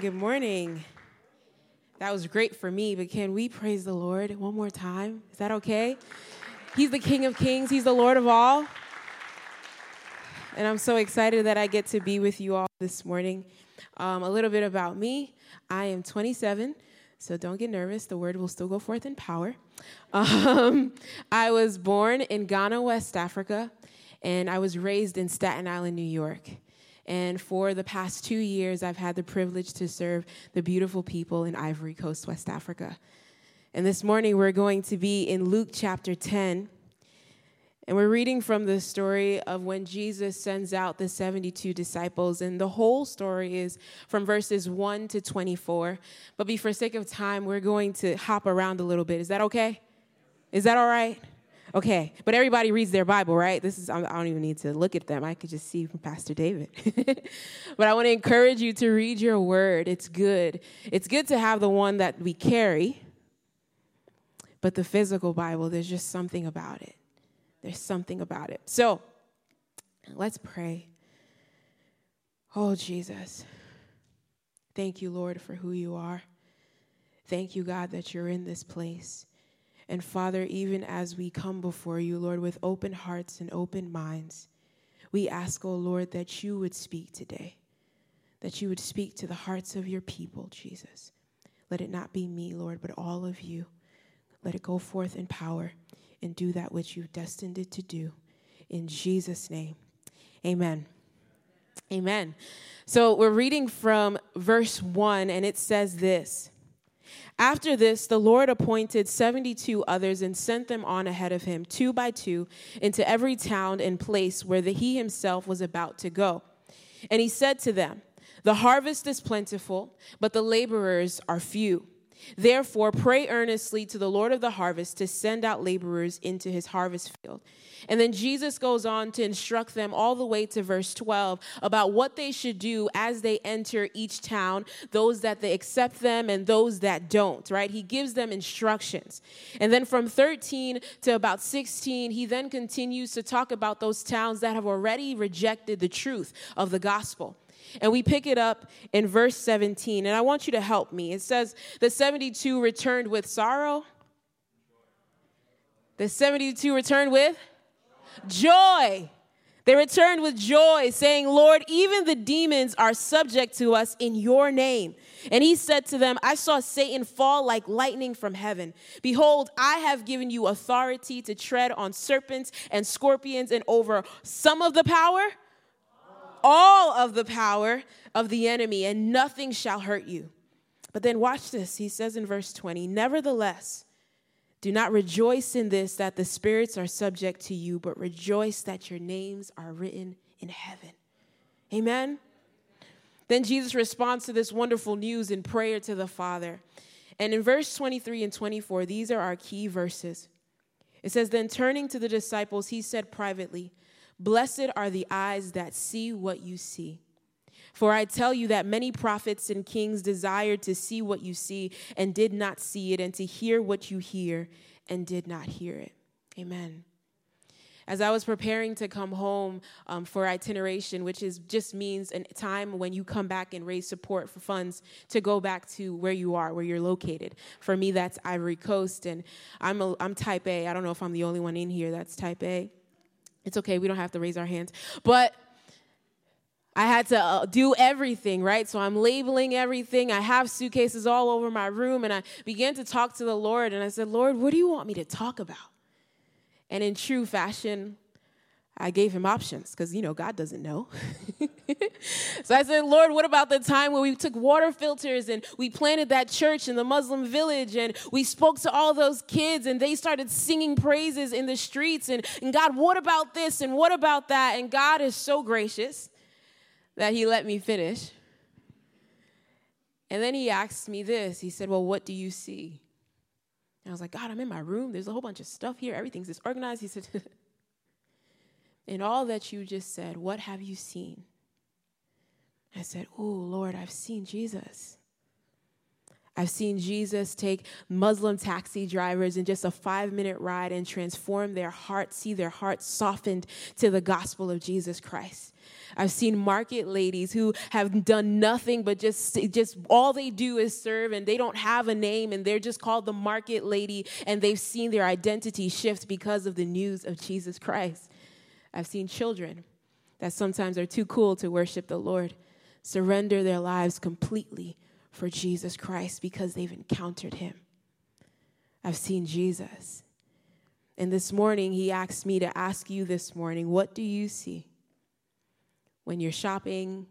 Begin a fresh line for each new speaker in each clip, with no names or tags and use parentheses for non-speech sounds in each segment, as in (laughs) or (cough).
Good morning. That was great for me, but can we praise the Lord one more time? Is that okay? He's the King of Kings, He's the Lord of all. And I'm so excited that I get to be with you all this morning. Um, a little bit about me I am 27, so don't get nervous. The word will still go forth in power. (laughs) Um, I was born in Ghana, West Africa, and I was raised in Staten Island, New York. And for the past two years, I've had the privilege to serve the beautiful people in Ivory Coast, West Africa. And this morning, we're going to be in Luke chapter 10. And we're reading from the story of when Jesus sends out the 72 disciples. And the whole story is from verses 1 to 24. But be for sake of time, we're going to hop around a little bit. Is that okay? Is that all right? Okay, but everybody reads their Bible, right? This is I don't even need to look at them. I could just see from Pastor David. (laughs) but I want to encourage you to read your word. It's good. It's good to have the one that we carry. But the physical Bible, there's just something about it. There's something about it. So, let's pray. Oh, Jesus. Thank you, Lord, for who you are. Thank you, God, that you're in this place. And Father, even as we come before you, Lord, with open hearts and open minds, we ask, oh Lord, that you would speak today, that you would speak to the hearts of your people, Jesus. Let it not be me, Lord, but all of you. Let it go forth in power and do that which you've destined it to do. In Jesus' name, amen. Amen. So we're reading from verse 1, and it says this. After this, the Lord appointed 72 others and sent them on ahead of him, two by two, into every town and place where the, he himself was about to go. And he said to them, The harvest is plentiful, but the laborers are few. Therefore, pray earnestly to the Lord of the harvest to send out laborers into his harvest field. And then Jesus goes on to instruct them all the way to verse 12 about what they should do as they enter each town, those that they accept them and those that don't, right? He gives them instructions. And then from 13 to about 16, he then continues to talk about those towns that have already rejected the truth of the gospel. And we pick it up in verse 17. And I want you to help me. It says, The 72 returned with sorrow. The 72 returned with joy. They returned with joy, saying, Lord, even the demons are subject to us in your name. And he said to them, I saw Satan fall like lightning from heaven. Behold, I have given you authority to tread on serpents and scorpions and over some of the power all of the power of the enemy, and nothing shall hurt you. But then watch this. He says in verse 20, Nevertheless, do not rejoice in this that the spirits are subject to you, but rejoice that your names are written in heaven. Amen. Then Jesus responds to this wonderful news in prayer to the Father. And in verse 23 and 24, these are our key verses. It says, Then turning to the disciples, he said privately, Blessed are the eyes that see what you see. For I tell you that many prophets and kings desired to see what you see and did not see it, and to hear what you hear and did not hear it. Amen. As I was preparing to come home um, for itineration, which is just means a time when you come back and raise support for funds to go back to where you are, where you're located. For me, that's Ivory Coast, and I'm a, I'm Type A. I don't know if I'm the only one in here that's Type A. It's okay, we don't have to raise our hands. But I had to uh, do everything, right? So I'm labeling everything. I have suitcases all over my room, and I began to talk to the Lord. And I said, Lord, what do you want me to talk about? And in true fashion, I gave him options because, you know, God doesn't know. (laughs) so I said, Lord, what about the time when we took water filters and we planted that church in the Muslim village and we spoke to all those kids and they started singing praises in the streets? And, and God, what about this and what about that? And God is so gracious that He let me finish. And then He asked me this He said, Well, what do you see? And I was like, God, I'm in my room. There's a whole bunch of stuff here. Everything's disorganized. He said, (laughs) In all that you just said, what have you seen? I said, Oh, Lord, I've seen Jesus. I've seen Jesus take Muslim taxi drivers in just a five minute ride and transform their hearts, see their hearts softened to the gospel of Jesus Christ. I've seen market ladies who have done nothing but just, just all they do is serve and they don't have a name and they're just called the market lady and they've seen their identity shift because of the news of Jesus Christ. I've seen children that sometimes are too cool to worship the Lord surrender their lives completely for Jesus Christ because they've encountered him. I've seen Jesus. And this morning, he asked me to ask you this morning, what do you see? When you're shopping,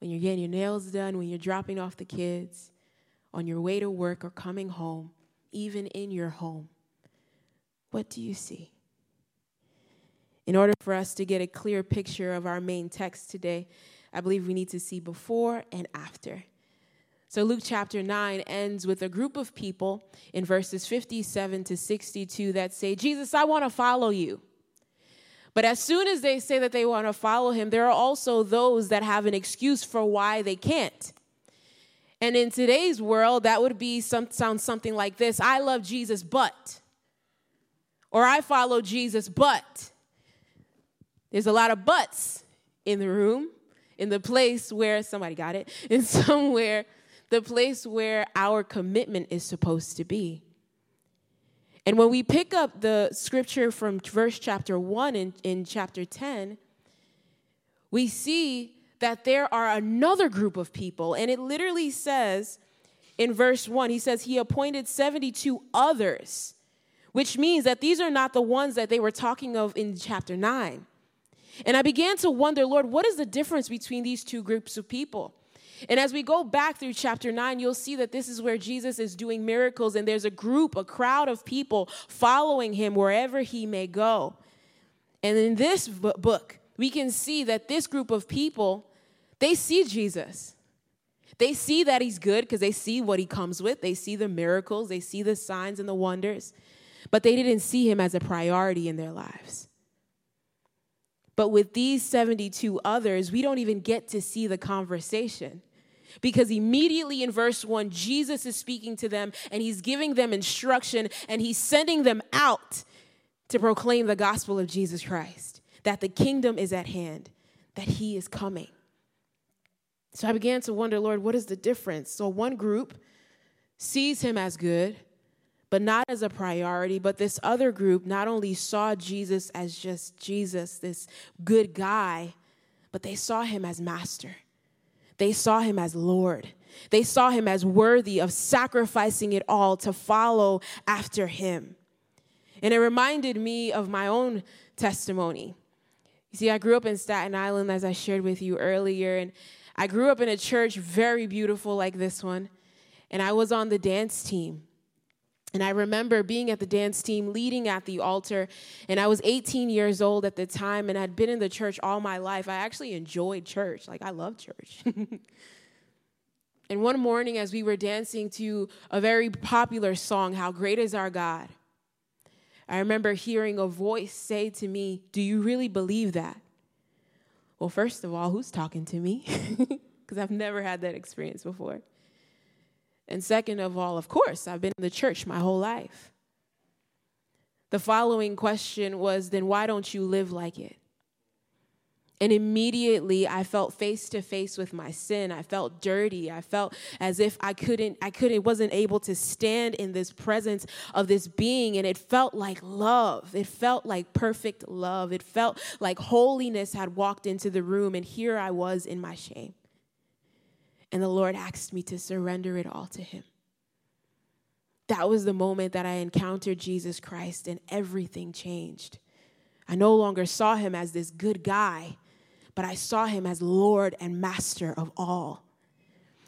when you're getting your nails done, when you're dropping off the kids, on your way to work or coming home, even in your home, what do you see? In order for us to get a clear picture of our main text today, I believe we need to see before and after. So Luke chapter 9 ends with a group of people in verses 57 to 62 that say, Jesus, I want to follow you. But as soon as they say that they want to follow him, there are also those that have an excuse for why they can't. And in today's world, that would be some, sound something like this I love Jesus, but. Or I follow Jesus, but. There's a lot of buts in the room, in the place where somebody got it, (laughs) in somewhere the place where our commitment is supposed to be. And when we pick up the scripture from verse chapter 1 in, in chapter 10, we see that there are another group of people. And it literally says in verse 1, he says, He appointed 72 others, which means that these are not the ones that they were talking of in chapter 9. And I began to wonder, Lord, what is the difference between these two groups of people? And as we go back through chapter 9, you'll see that this is where Jesus is doing miracles, and there's a group, a crowd of people following him wherever he may go. And in this book, we can see that this group of people, they see Jesus. They see that he's good because they see what he comes with. They see the miracles, they see the signs and the wonders, but they didn't see him as a priority in their lives. But with these 72 others, we don't even get to see the conversation. Because immediately in verse 1, Jesus is speaking to them and he's giving them instruction and he's sending them out to proclaim the gospel of Jesus Christ that the kingdom is at hand, that he is coming. So I began to wonder, Lord, what is the difference? So one group sees him as good, but not as a priority. But this other group not only saw Jesus as just Jesus, this good guy, but they saw him as master. They saw him as Lord. They saw him as worthy of sacrificing it all to follow after him. And it reminded me of my own testimony. You see, I grew up in Staten Island, as I shared with you earlier, and I grew up in a church very beautiful like this one, and I was on the dance team. And I remember being at the dance team, leading at the altar, and I was 18 years old at the time and I'd been in the church all my life. I actually enjoyed church, like, I love church. (laughs) and one morning, as we were dancing to a very popular song, How Great is Our God, I remember hearing a voice say to me, Do you really believe that? Well, first of all, who's talking to me? (laughs) Because I've never had that experience before. And second of all, of course, I've been in the church my whole life. The following question was then why don't you live like it? And immediately I felt face to face with my sin. I felt dirty. I felt as if I couldn't, I couldn't, wasn't able to stand in this presence of this being. And it felt like love. It felt like perfect love. It felt like holiness had walked into the room. And here I was in my shame. And the Lord asked me to surrender it all to Him. That was the moment that I encountered Jesus Christ and everything changed. I no longer saw Him as this good guy, but I saw Him as Lord and Master of all.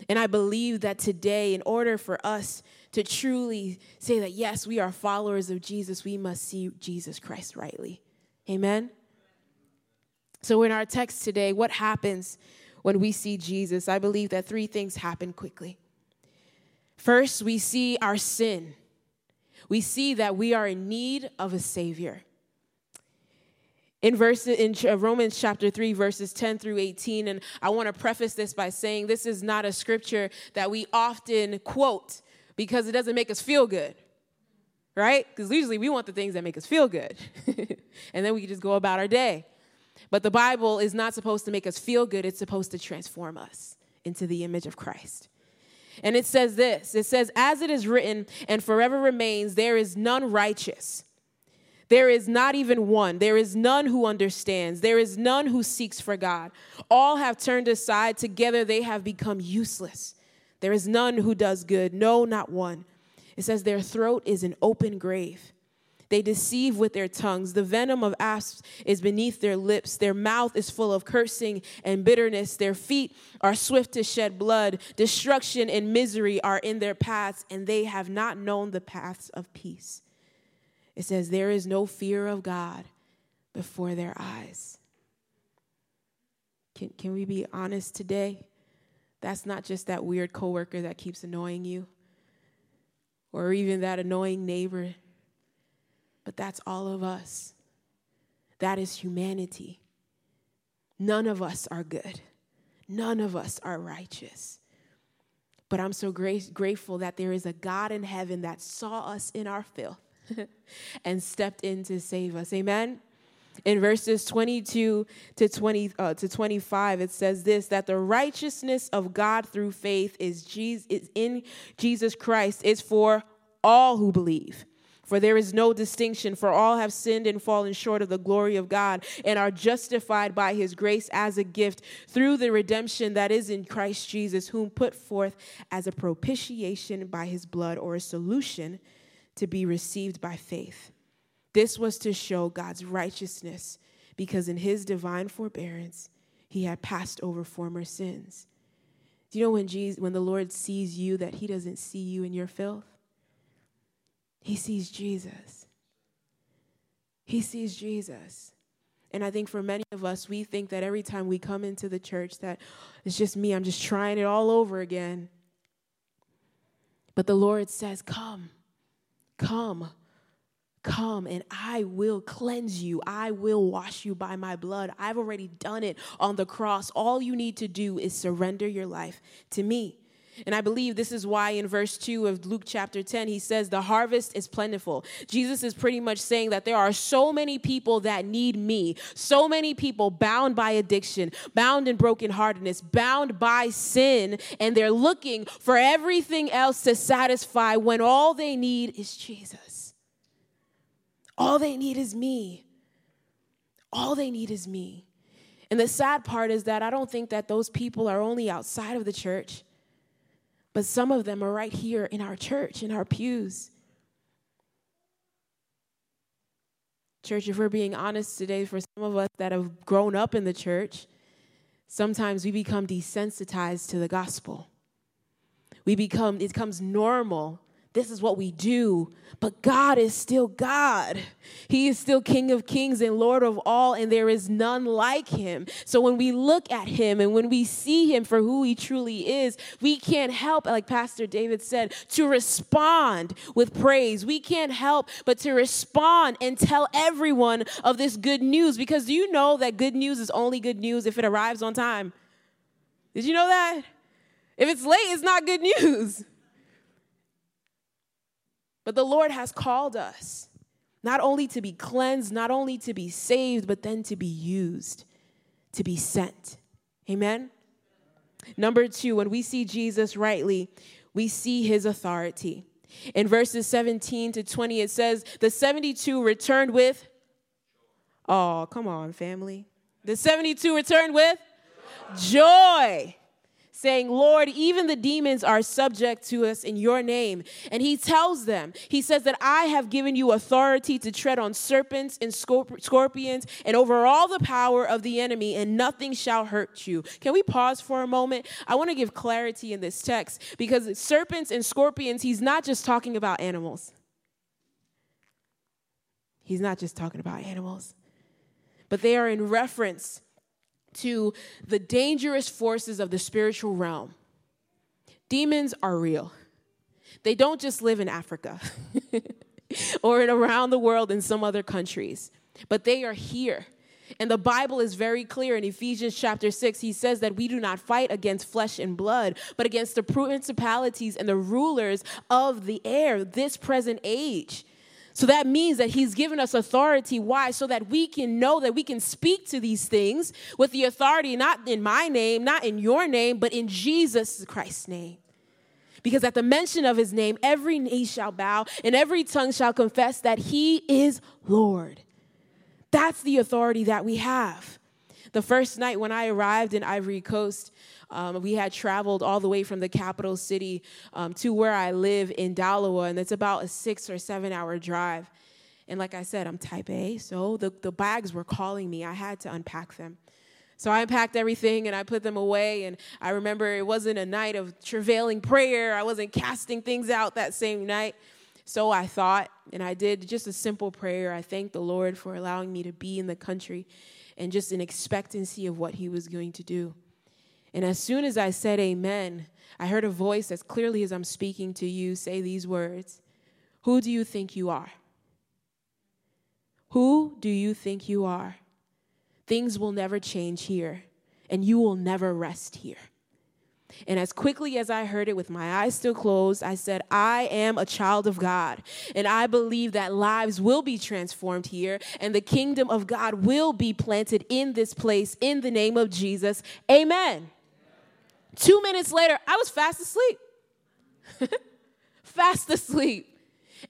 And I believe that today, in order for us to truly say that, yes, we are followers of Jesus, we must see Jesus Christ rightly. Amen? So, in our text today, what happens when we see Jesus, I believe that three things happen quickly. First, we see our sin. We see that we are in need of a savior. In verse in uh, Romans chapter 3 verses 10 through 18 and I want to preface this by saying this is not a scripture that we often quote because it doesn't make us feel good, right? Because usually we want the things that make us feel good, (laughs) and then we just go about our day. But the Bible is not supposed to make us feel good, it's supposed to transform us into the image of Christ. And it says this it says, As it is written and forever remains, there is none righteous. There is not even one. There is none who understands. There is none who seeks for God. All have turned aside. Together they have become useless. There is none who does good. No, not one. It says their throat is an open grave. They deceive with their tongues. The venom of asps is beneath their lips. Their mouth is full of cursing and bitterness. Their feet are swift to shed blood. Destruction and misery are in their paths, and they have not known the paths of peace. It says, There is no fear of God before their eyes. Can, can we be honest today? That's not just that weird coworker that keeps annoying you, or even that annoying neighbor but that's all of us. That is humanity. None of us are good. None of us are righteous. But I'm so grateful that there is a God in heaven that saw us in our filth (laughs) and stepped in to save us. Amen. In verses 22 to 20 uh, to 25 it says this that the righteousness of God through faith is Jesus is in Jesus Christ is for all who believe. For there is no distinction, for all have sinned and fallen short of the glory of God, and are justified by his grace as a gift through the redemption that is in Christ Jesus, whom put forth as a propitiation by his blood, or a solution to be received by faith. This was to show God's righteousness, because in his divine forbearance, he had passed over former sins. Do you know when Jesus, when the Lord sees you, that he doesn't see you in your filth? He sees Jesus. He sees Jesus. And I think for many of us, we think that every time we come into the church, that it's just me, I'm just trying it all over again. But the Lord says, Come, come, come, and I will cleanse you. I will wash you by my blood. I've already done it on the cross. All you need to do is surrender your life to me. And I believe this is why in verse 2 of Luke chapter 10, he says, The harvest is plentiful. Jesus is pretty much saying that there are so many people that need me, so many people bound by addiction, bound in brokenheartedness, bound by sin, and they're looking for everything else to satisfy when all they need is Jesus. All they need is me. All they need is me. And the sad part is that I don't think that those people are only outside of the church. But some of them are right here in our church, in our pews. Church, if we're being honest today, for some of us that have grown up in the church, sometimes we become desensitized to the gospel. We become, it becomes normal this is what we do. But God is still God. He is still King of kings and Lord of all, and there is none like him. So when we look at him and when we see him for who he truly is, we can't help, like Pastor David said, to respond with praise. We can't help but to respond and tell everyone of this good news because do you know that good news is only good news if it arrives on time? Did you know that? If it's late, it's not good news. But the Lord has called us not only to be cleansed, not only to be saved, but then to be used, to be sent. Amen? Number two, when we see Jesus rightly, we see his authority. In verses 17 to 20, it says, The 72 returned with, oh, come on, family. The 72 returned with joy saying, Lord, even the demons are subject to us in your name. And he tells them, he says that I have given you authority to tread on serpents and scorpions and over all the power of the enemy, and nothing shall hurt you. Can we pause for a moment? I want to give clarity in this text because serpents and scorpions, he's not just talking about animals. He's not just talking about animals, but they are in reference to the dangerous forces of the spiritual realm. Demons are real. They don't just live in Africa (laughs) or in around the world in some other countries, but they are here. And the Bible is very clear in Ephesians chapter 6. He says that we do not fight against flesh and blood, but against the principalities and the rulers of the air, this present age. So that means that he's given us authority. Why? So that we can know that we can speak to these things with the authority, not in my name, not in your name, but in Jesus Christ's name. Because at the mention of his name, every knee shall bow and every tongue shall confess that he is Lord. That's the authority that we have. The first night when I arrived in Ivory Coast, um, we had traveled all the way from the capital city um, to where I live in Daloa, and it's about a six or seven hour drive. And like I said, I'm type A, so the, the bags were calling me. I had to unpack them. So I unpacked everything and I put them away. And I remember it wasn't a night of travailing prayer, I wasn't casting things out that same night. So I thought, and I did just a simple prayer. I thanked the Lord for allowing me to be in the country and just in expectancy of what He was going to do. And as soon as I said amen, I heard a voice as clearly as I'm speaking to you say these words Who do you think you are? Who do you think you are? Things will never change here, and you will never rest here. And as quickly as I heard it with my eyes still closed, I said, I am a child of God. And I believe that lives will be transformed here and the kingdom of God will be planted in this place in the name of Jesus. Amen. Two minutes later, I was fast asleep. (laughs) fast asleep.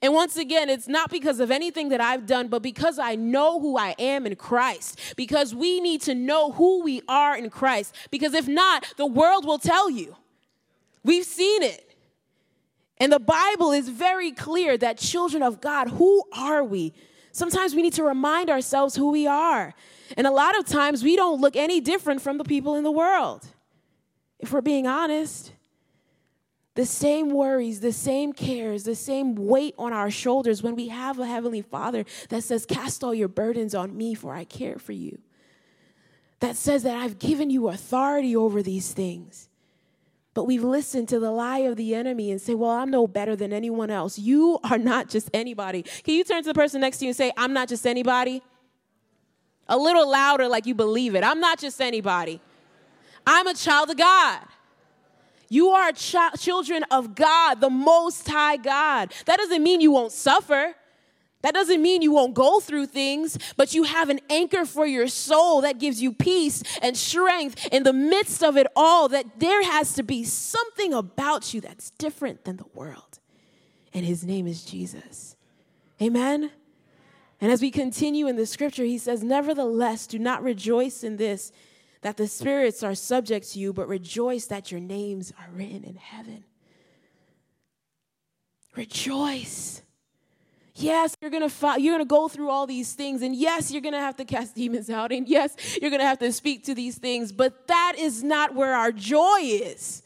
And once again, it's not because of anything that I've done, but because I know who I am in Christ. Because we need to know who we are in Christ. Because if not, the world will tell you. We've seen it. And the Bible is very clear that children of God, who are we? Sometimes we need to remind ourselves who we are. And a lot of times we don't look any different from the people in the world if we're being honest. The same worries, the same cares, the same weight on our shoulders when we have a Heavenly Father that says, Cast all your burdens on me, for I care for you. That says that I've given you authority over these things. But we've listened to the lie of the enemy and say, Well, I'm no better than anyone else. You are not just anybody. Can you turn to the person next to you and say, I'm not just anybody? A little louder, like you believe it. I'm not just anybody. I'm a child of God. You are ch- children of God, the Most High God. That doesn't mean you won't suffer. That doesn't mean you won't go through things, but you have an anchor for your soul that gives you peace and strength in the midst of it all. That there has to be something about you that's different than the world. And his name is Jesus. Amen. And as we continue in the scripture, he says, Nevertheless, do not rejoice in this that the spirits are subject to you, but rejoice that your names are written in heaven. Rejoice. Yes, you're gonna fi- you're gonna go through all these things, and yes, you're gonna have to cast (laughs) demons out, and yes, you're gonna have to speak to these things, but that is not where our joy is.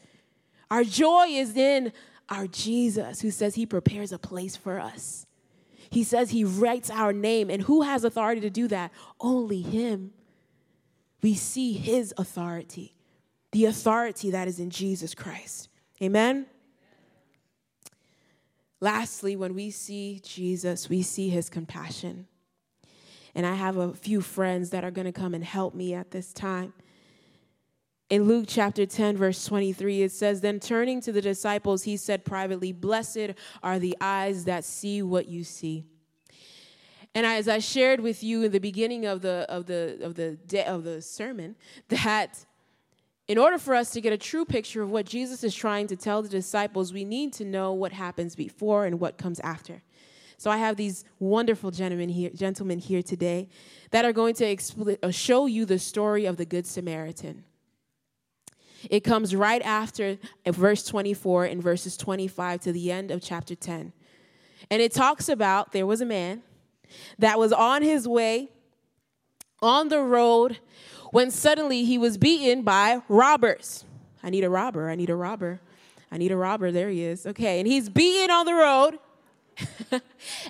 Our joy is in our Jesus, who says he prepares a place for us. He says he writes our name, and who has authority to do that? Only him we see his authority, the authority that is in Jesus Christ. Amen? Lastly, when we see Jesus, we see his compassion. And I have a few friends that are going to come and help me at this time. In Luke chapter 10, verse 23, it says, Then turning to the disciples, he said privately, Blessed are the eyes that see what you see. And as I shared with you in the beginning of the of the of the day of the sermon, that in order for us to get a true picture of what Jesus is trying to tell the disciples, we need to know what happens before and what comes after. So I have these wonderful gentlemen here, gentlemen here today that are going to expl- uh, show you the story of the Good Samaritan. It comes right after verse 24 and verses 25 to the end of chapter 10. And it talks about there was a man that was on his way on the road when suddenly he was beaten by robbers. I need a robber. I need a robber. I need a robber. There he is. Okay. And he's beaten on the road (laughs)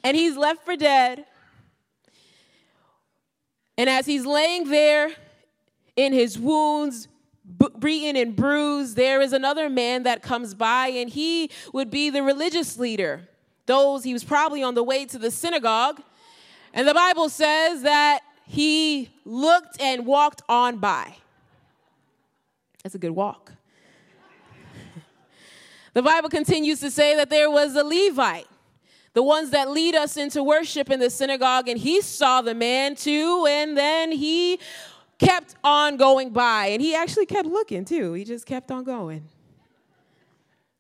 and he's left for dead. And as he's laying there in his wounds, beaten and bruised, there is another man that comes by, and he would be the religious leader. Those, he was probably on the way to the synagogue, and the Bible says that he looked and walked on by. That's a good walk. (laughs) the Bible continues to say that there was a Levite, the ones that lead us into worship in the synagogue, and he saw the man too, and then he kept on going by. And he actually kept looking too, he just kept on going.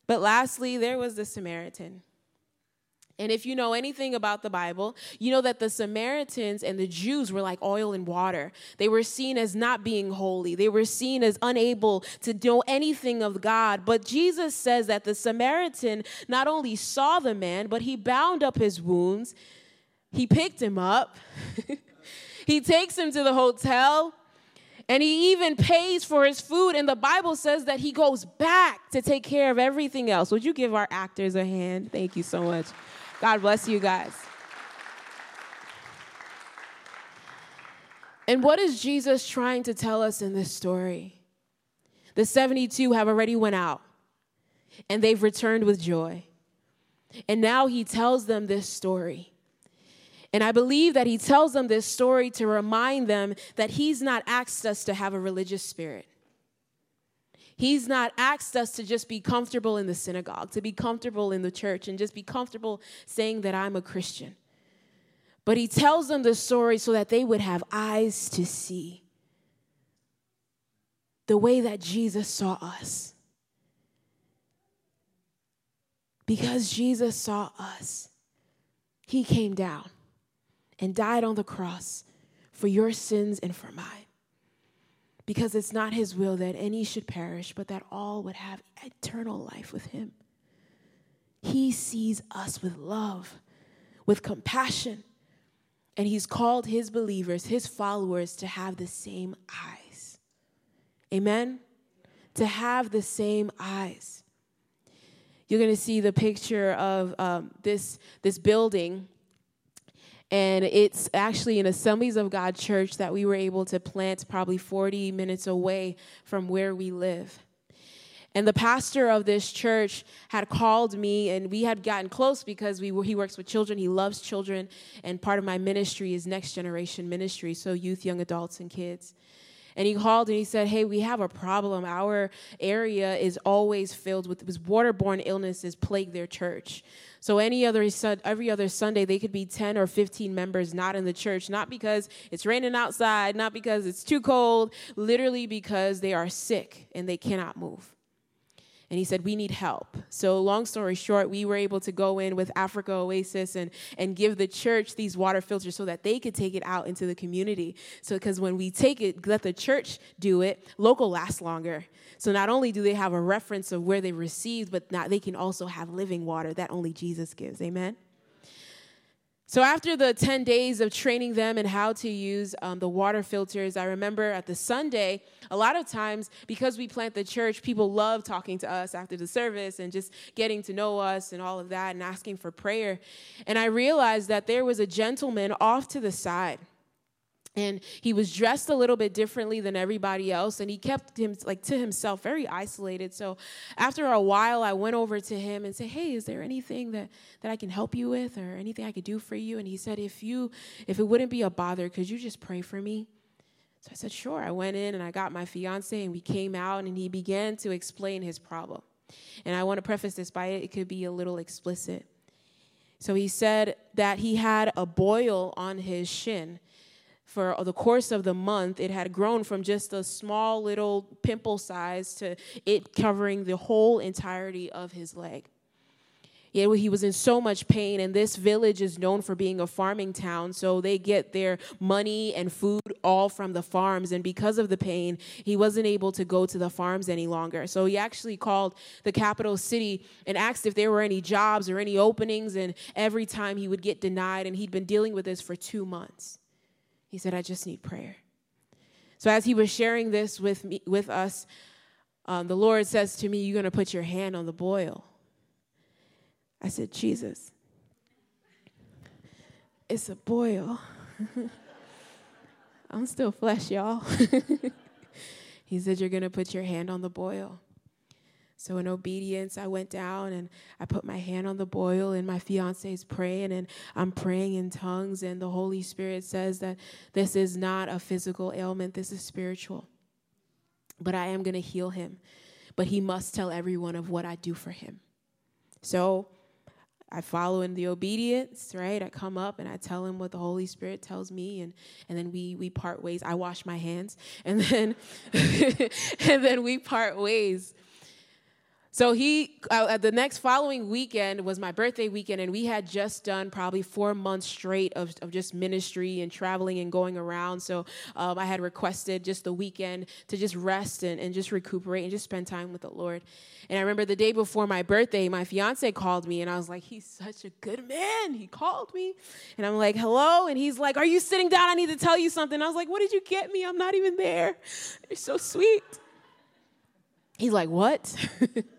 But lastly, there was the Samaritan. And if you know anything about the Bible, you know that the Samaritans and the Jews were like oil and water. They were seen as not being holy, they were seen as unable to know anything of God. But Jesus says that the Samaritan not only saw the man, but he bound up his wounds, he picked him up, (laughs) he takes him to the hotel. And he even pays for his food. And the Bible says that he goes back to take care of everything else. Would you give our actors a hand? Thank you so much. God bless you guys. And what is Jesus trying to tell us in this story? The 72 have already went out and they've returned with joy. And now he tells them this story. And I believe that he tells them this story to remind them that he's not asked us to have a religious spirit. He's not asked us to just be comfortable in the synagogue, to be comfortable in the church, and just be comfortable saying that I'm a Christian. But he tells them the story so that they would have eyes to see the way that Jesus saw us. Because Jesus saw us, he came down and died on the cross for your sins and for mine because it's not his will that any should perish, but that all would have eternal life with him. He sees us with love, with compassion, and he's called his believers, his followers, to have the same eyes. Amen? To have the same eyes. You're going to see the picture of um, this, this building and it's actually an Assemblies of God church that we were able to plant probably 40 minutes away from where we live. And the pastor of this church had called me, and we had gotten close because we he works with children. He loves children, and part of my ministry is next generation ministry, so youth, young adults, and kids. And he called and he said, Hey, we have a problem. Our area is always filled with, with waterborne illnesses plague their church. So any other every other Sunday they could be 10 or 15 members not in the church, not because it's raining outside, not because it's too cold, literally because they are sick and they cannot move and he said we need help. So long story short we were able to go in with africa oasis and, and give the church these water filters so that they could take it out into the community. So because when we take it let the church do it local lasts longer. So not only do they have a reference of where they received but now they can also have living water that only jesus gives. Amen so, after the 10 days of training them in how to use um, the water filters, I remember at the Sunday, a lot of times, because we plant the church, people love talking to us after the service and just getting to know us and all of that and asking for prayer. And I realized that there was a gentleman off to the side and he was dressed a little bit differently than everybody else and he kept him like to himself very isolated. So after a while i went over to him and said hey is there anything that, that i can help you with or anything i could do for you? And he said if you if it wouldn't be a bother could you just pray for me? So i said sure. I went in and i got my fiance and we came out and he began to explain his problem. And i want to preface this by it it could be a little explicit. So he said that he had a boil on his shin for the course of the month, it had grown from just a small little pimple size to it covering the whole entirety of his leg. Yeah, he was in so much pain, and this village is known for being a farming town, so they get their money and food all from the farms. And because of the pain, he wasn't able to go to the farms any longer. So he actually called the capital city and asked if there were any jobs or any openings, and every time he would get denied, and he'd been dealing with this for two months. He said, I just need prayer. So as he was sharing this with me, with us, um, the Lord says to me, You're going to put your hand on the boil. I said, Jesus, it's a boil. (laughs) I'm still flesh, y'all. (laughs) he said, You're going to put your hand on the boil. So, in obedience, I went down and I put my hand on the boil, and my fiance is praying, and I'm praying in tongues. And the Holy Spirit says that this is not a physical ailment, this is spiritual. But I am going to heal him. But he must tell everyone of what I do for him. So, I follow in the obedience, right? I come up and I tell him what the Holy Spirit tells me, and, and then we we part ways. I wash my hands, and then (laughs) and then we part ways. So he, uh, the next following weekend was my birthday weekend, and we had just done probably four months straight of, of just ministry and traveling and going around. So um, I had requested just the weekend to just rest and, and just recuperate and just spend time with the Lord. And I remember the day before my birthday, my fiance called me, and I was like, he's such a good man. He called me, and I'm like, hello. And he's like, are you sitting down? I need to tell you something. I was like, what did you get me? I'm not even there. You're so sweet. He's like, what? (laughs)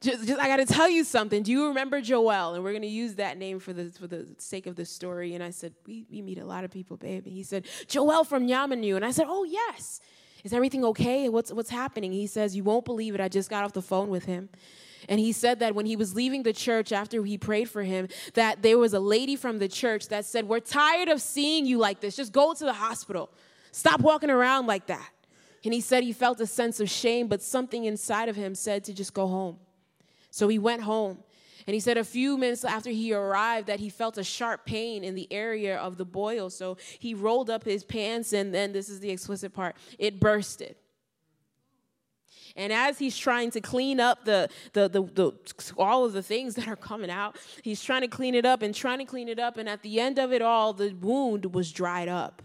Just, just, I got to tell you something. Do you remember Joel? And we're going to use that name for the for the sake of the story. And I said, we, we meet a lot of people, babe. And he said, Joel from Yamanu. And I said, oh yes. Is everything okay? What's what's happening? He says, you won't believe it. I just got off the phone with him. And he said that when he was leaving the church after he prayed for him, that there was a lady from the church that said, We're tired of seeing you like this. Just go to the hospital. Stop walking around like that. And he said he felt a sense of shame, but something inside of him said to just go home. So he went home. And he said a few minutes after he arrived that he felt a sharp pain in the area of the boil. So he rolled up his pants, and then this is the explicit part it bursted. And as he's trying to clean up the, the, the, the, all of the things that are coming out, he's trying to clean it up and trying to clean it up. And at the end of it all, the wound was dried up.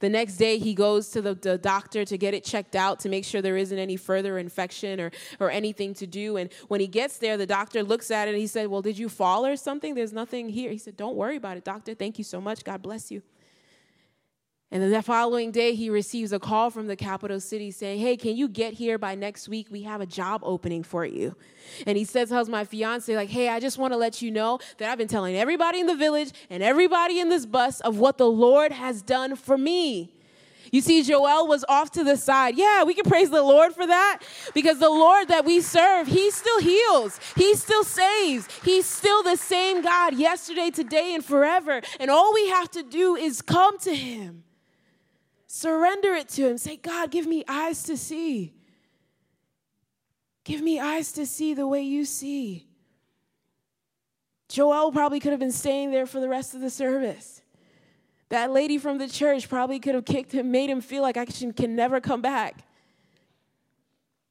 The next day, he goes to the, the, doctor to get it checked out to make sure there isn't any further infection or, or anything to do. And when he gets there, the doctor looks at it and he said, Well, did you fall or something? There's nothing here. He said, Don't worry about it, doctor. Thank you so much. God bless you. And then the following day, he receives a call from the capital city saying, Hey, can you get here by next week? We have a job opening for you. And he says, How's my fiance? Like, hey, I just want to let you know that I've been telling everybody in the village and everybody in this bus of what the Lord has done for me. You see, Joel was off to the side. Yeah, we can praise the Lord for that because the Lord that we serve, He still heals, He still saves, He's still the same God yesterday, today, and forever. And all we have to do is come to Him. Surrender it to Him. Say, God, give me eyes to see. Give me eyes to see the way you see. Joel probably could have been staying there for the rest of the service. That lady from the church probably could have kicked him, made him feel like I can never come back.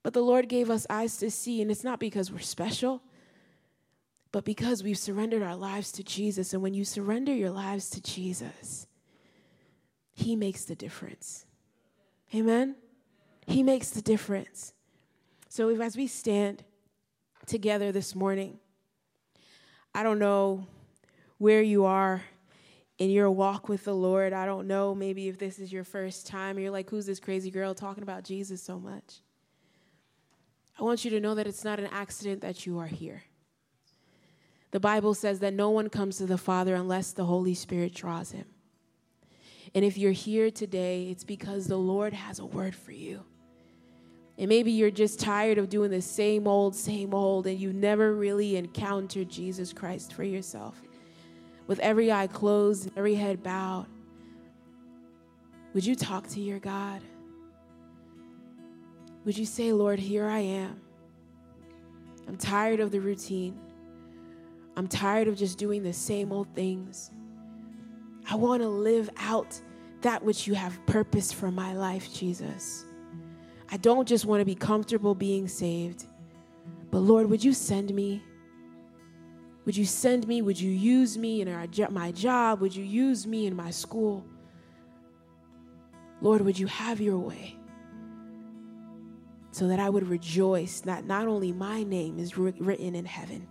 But the Lord gave us eyes to see, and it's not because we're special, but because we've surrendered our lives to Jesus. And when you surrender your lives to Jesus, he makes the difference. Amen? He makes the difference. So as we stand together this morning, I don't know where you are in your walk with the Lord. I don't know, maybe if this is your first time, you're like, who's this crazy girl talking about Jesus so much? I want you to know that it's not an accident that you are here. The Bible says that no one comes to the Father unless the Holy Spirit draws him. And if you're here today, it's because the Lord has a word for you. And maybe you're just tired of doing the same old, same old, and you never really encountered Jesus Christ for yourself. With every eye closed and every head bowed, would you talk to your God? Would you say, Lord, here I am. I'm tired of the routine. I'm tired of just doing the same old things. I want to live out that which you have purposed for my life, Jesus. I don't just want to be comfortable being saved, but Lord, would you send me? Would you send me? Would you use me in my job? Would you use me in my school? Lord, would you have your way so that I would rejoice that not only my name is written in heaven,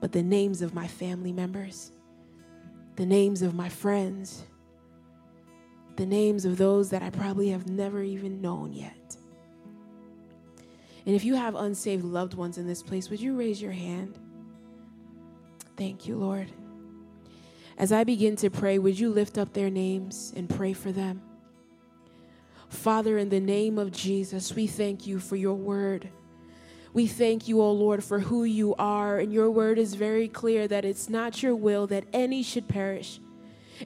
but the names of my family members the names of my friends, the names of those that I probably have never even known yet. And if you have unsaved loved ones in this place, would you raise your hand? Thank you, Lord. As I begin to pray, would you lift up their names and pray for them? Father, in the name of Jesus, we thank you for your word. We thank you, O Lord, for who you are. And your word is very clear that it's not your will that any should perish,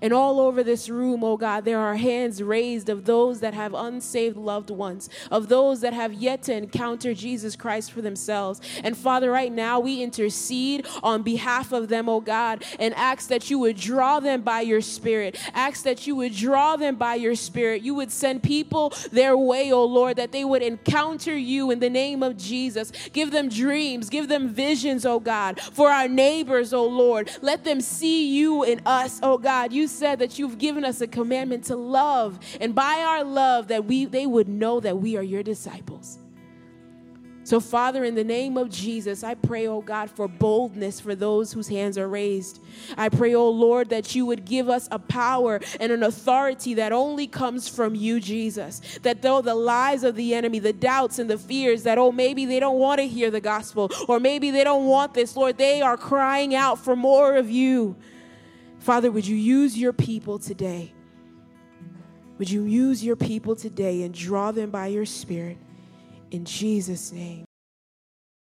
and all over this room, oh God, there are hands raised of those that have unsaved loved ones, of those that have yet to encounter Jesus Christ for themselves. And Father, right now we intercede on behalf of them, oh God, and ask that you would draw them by your Spirit. Ask that you would draw them by your Spirit. You would send people their way, oh Lord, that they would encounter you in the name of Jesus. Give them dreams, give them visions, oh God, for our neighbors, oh Lord. Let them see you in us, oh God. Said that you've given us a commandment to love, and by our love that we they would know that we are your disciples. So, Father, in the name of Jesus, I pray, oh God, for boldness for those whose hands are raised. I pray, oh Lord, that you would give us a power and an authority that only comes from you, Jesus. That though the lies of the enemy, the doubts and the fears that, oh, maybe they don't want to hear the gospel, or maybe they don't want this, Lord, they are crying out for more of you. Father, would you use your people today? Would you use your people today and draw them by your Spirit? In Jesus' name.